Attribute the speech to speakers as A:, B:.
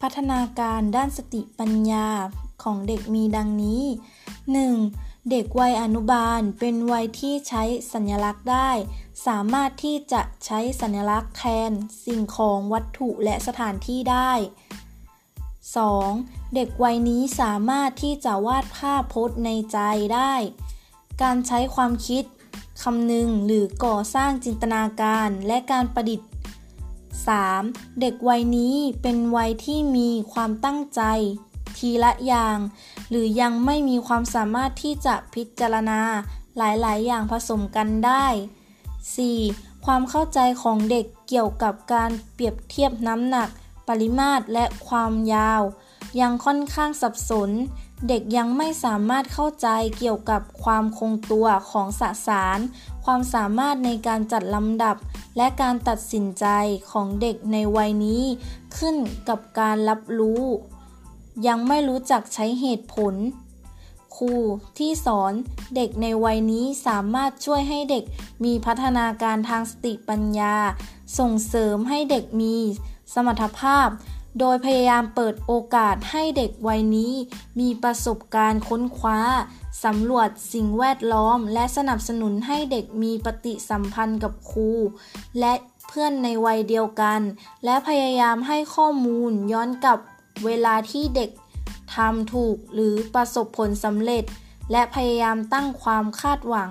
A: พัฒนาการด้านสติปัญญาของเด็กมีดังนี้ 1. เด็กวัยอนุบาลเป็นวัยที่ใช้สัญลักษณ์ได้ สามารถที่จะใช้สัญลักษณ์แทน สิ่งของวัตถุและสถานที่ได้ 2. เด็กวัยนี้สามารถที่จะวาดภาพโพสในใจได้ การใช้ความคิดคำนึงหรือก่อสร้างจินตนาการและการประดิษฐ์ 3. เด็กวัยนี้เป็นวัยที่มีความตั้งใจ ทีละอย่าง หรือยังไม่มีความสามารถที่จะพิจารณาหลาย ๆ อย่างผสมกันได้ 4. ความเข้าใจของเด็กเกี่ยวกับการเปรียบเทียบน้ำหนัก ปริมาตรและความยาว ยังค่อนข้างสับสน เด็กยังไม่สามารถเข้าใจเกี่ยวกับความคงตัวของสสาร ความสามารถในการจัดลำดับ และการตัดสินใจของเด็กในวัยนี้ ขึ้นกับการรับรู้ ยังไม่รู้จักใช้เหตุผล ครูที่สอนเด็กในวัยนี้สามารถช่วยให้เด็กมีพัฒนาการทางสติปัญญา ส่งเสริมให้เด็กมี สมรรถภาพ โดยพยายามเปิดโอกาสให้เด็กวัยนี้ มีประสบการณ์ค้นคว้าสำรวจสิ่งแวดล้อม และสนับสนุนให้เด็กมีปฏิสัมพันธ์กับครู และเพื่อนในวัยเดียวกัน และพยายามให้ข้อมูลย้อนกลับเวลาที่เด็กทำถูกหรือประสบผลสำเร็จ และพยายามตั้งความคาดหวัง